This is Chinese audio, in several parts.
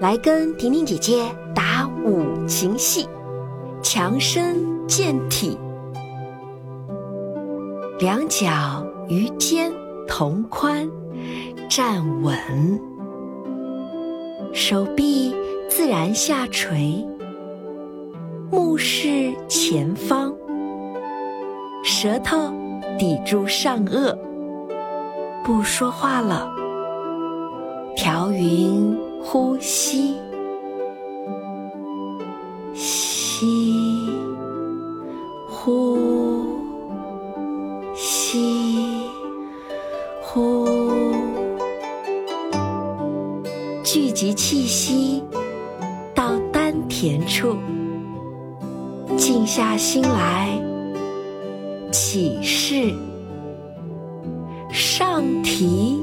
来跟婷婷姐姐打五禽戏，强身健体，两脚与肩同宽，站稳，手臂自然下垂，目视前方，舌头抵住上颚，不说话了，调匀。呼吸，吸，呼，吸，呼，聚集气息到丹田处，静下心来，起势，上提，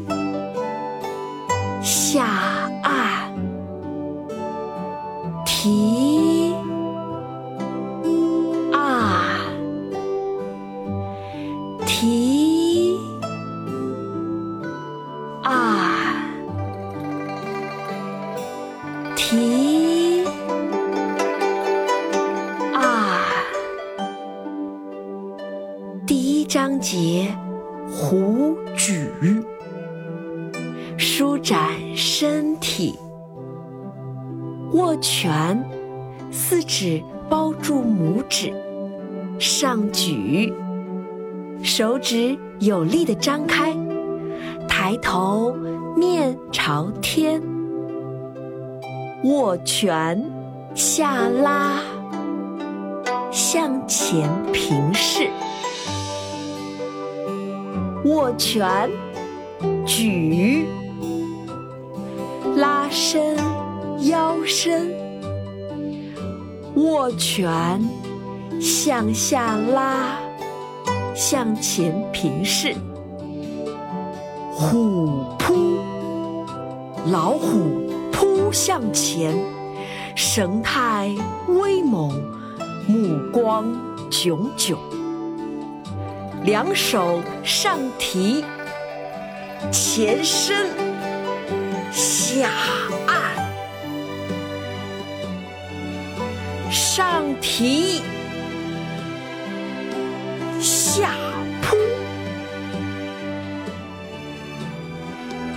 下。节，虎举，舒展身体。握拳，四指包住拇指，上举，手指有力的张开，抬头面朝天，握拳下拉，向前平视，握拳举，拉伸。腰身，握拳，向下拉，向前平视。虎扑，老虎扑向前，神态威猛，目光炯炯。两手上提，前伸，下按。上提，下扑，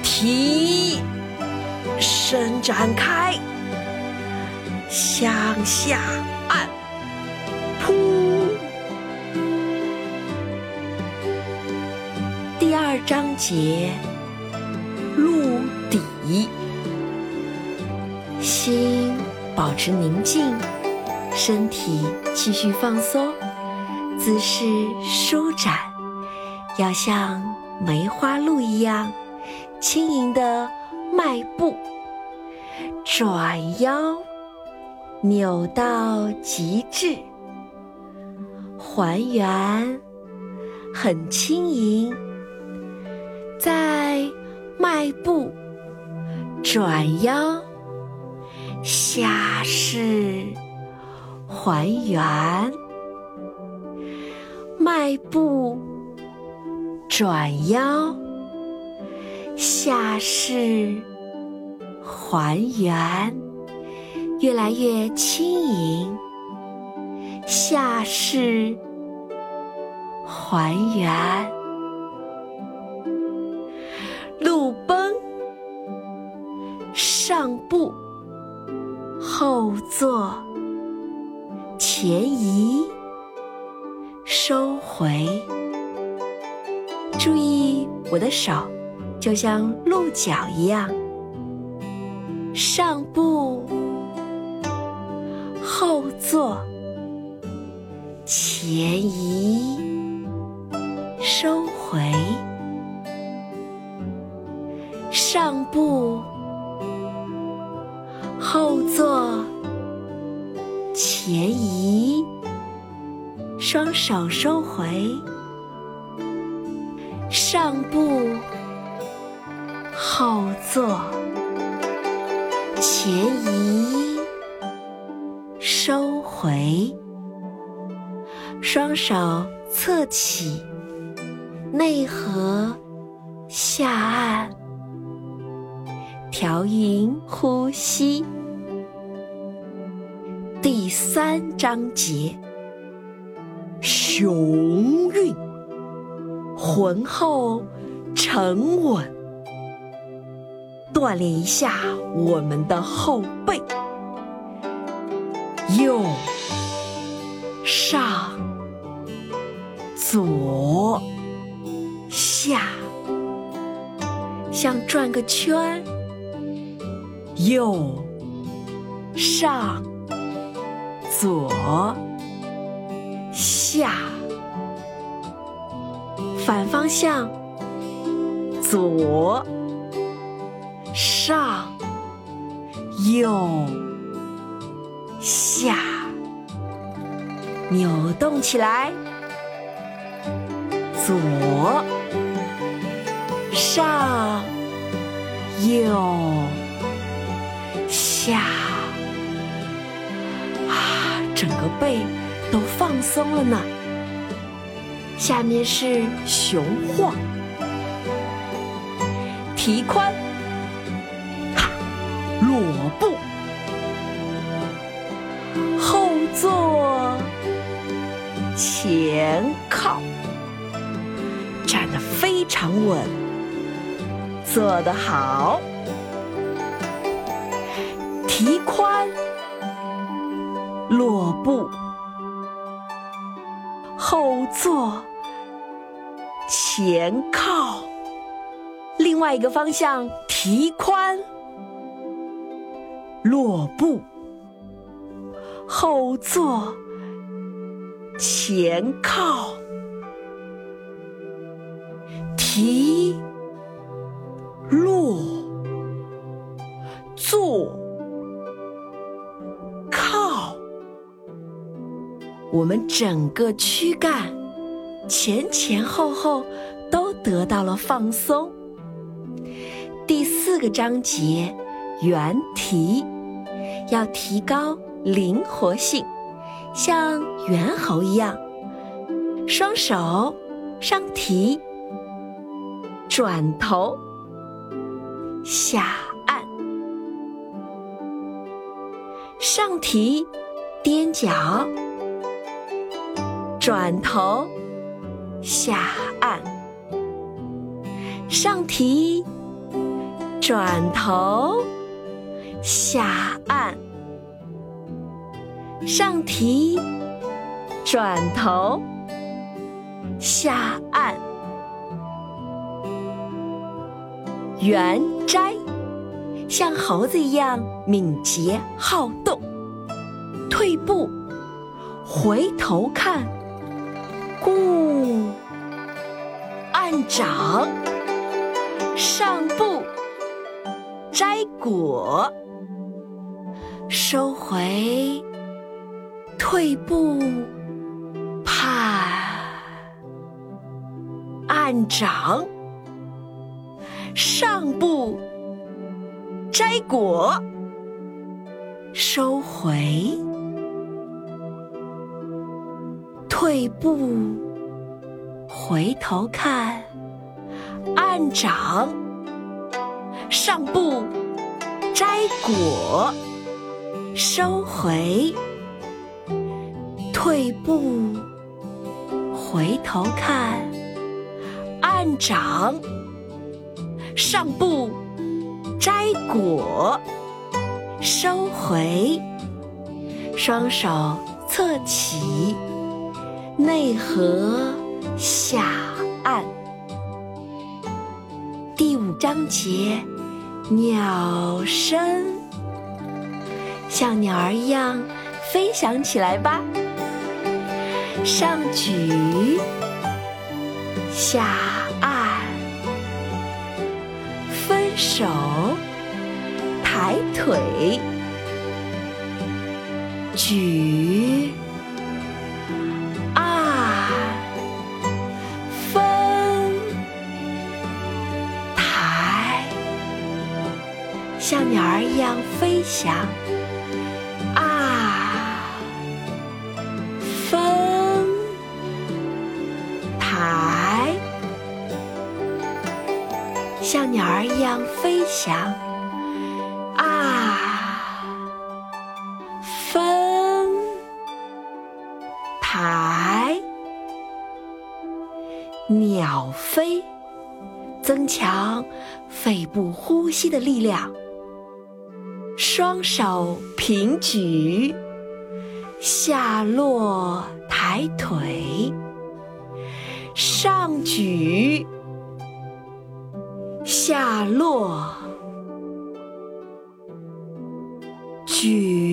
提，伸展开，向下按，二章节，入底，心保持宁静。身体继续放松，姿势舒展，要像梅花鹿一样轻盈的迈步，转腰，扭到极致，还原，很轻盈，再迈步，转腰，下势。还原，迈步，转腰，下势，还原，越来越轻盈。下势，还原，坐。前移，收回。注意我的手，就像鹿角一样。上步，后坐，前移，收回。上步，前移，双手收回，上步，后坐，前移，收回，双手侧起，内合下按，调匀呼吸。第三章节，雄韵，浑厚沉稳，锻炼一下我们的后背。右上左下，像转个圈。右上。左下，反方向，左上右下，扭动起来，左上右下。整个背都放松了呢。下面是熊晃，提髋，哈，裸步，后坐，前靠，站得非常稳，做得好，提髋。落步，后坐，前靠，另外一个方向提髋，落步，后坐，前靠，提，我们整个躯干前前后后都得到了放松。第四个章节，猿提，要提高灵活性，像猿猴一样，双手上提，转头下按，上提，踮脚。转头，下按，上提，转头，下按，上提，转头，下按，圆摘，像猴子一样敏捷好动，退步，回头看。故按掌，上步摘果，收回，退步怕，按掌，上步摘果，收回。退步，回头看，按掌，上步，摘果，收回。退步，回头看，按掌，上步，摘果，收回。双手侧起。内合下按，第五章节，鸟声，像鸟儿一样飞翔起来吧。上举，下按，分手，抬腿，举。像鸟儿一样飞翔。啊风台像鸟儿一样飞翔。啊风台鸟飞增强肺部呼吸的力量。双手平举，下落抬腿，上举，下落，举，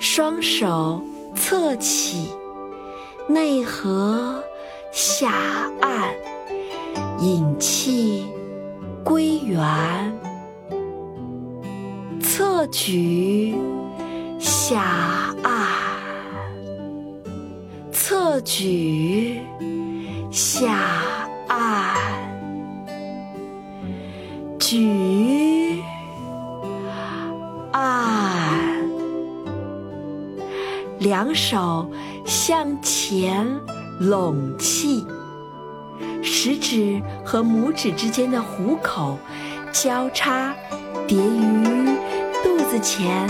双手侧起，内合下按，引气归圆。侧举下按，侧举下。按，举，两手向前拢气，食指和拇指之间的虎口交叉叠于肚子前，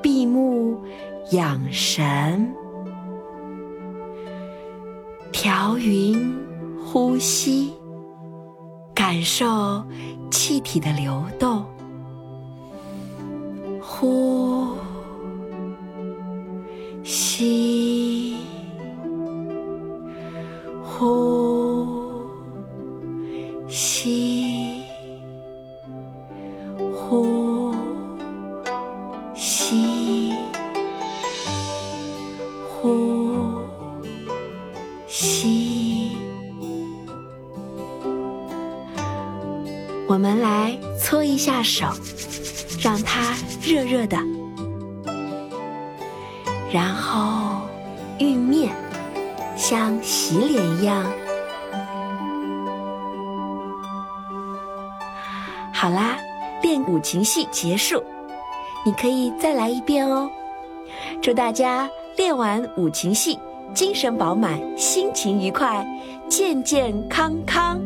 闭目养神，调匀。呼吸，感受气体的流动。呼，吸，呼，吸，呼，吸，呼，吸。我们来搓一下手，让它热热的，然后浴面，像洗脸一样。好啦，练五禽戏结束，你可以再来一遍哦。祝大家练完五禽戏，精神饱满，心情愉快，健健康康。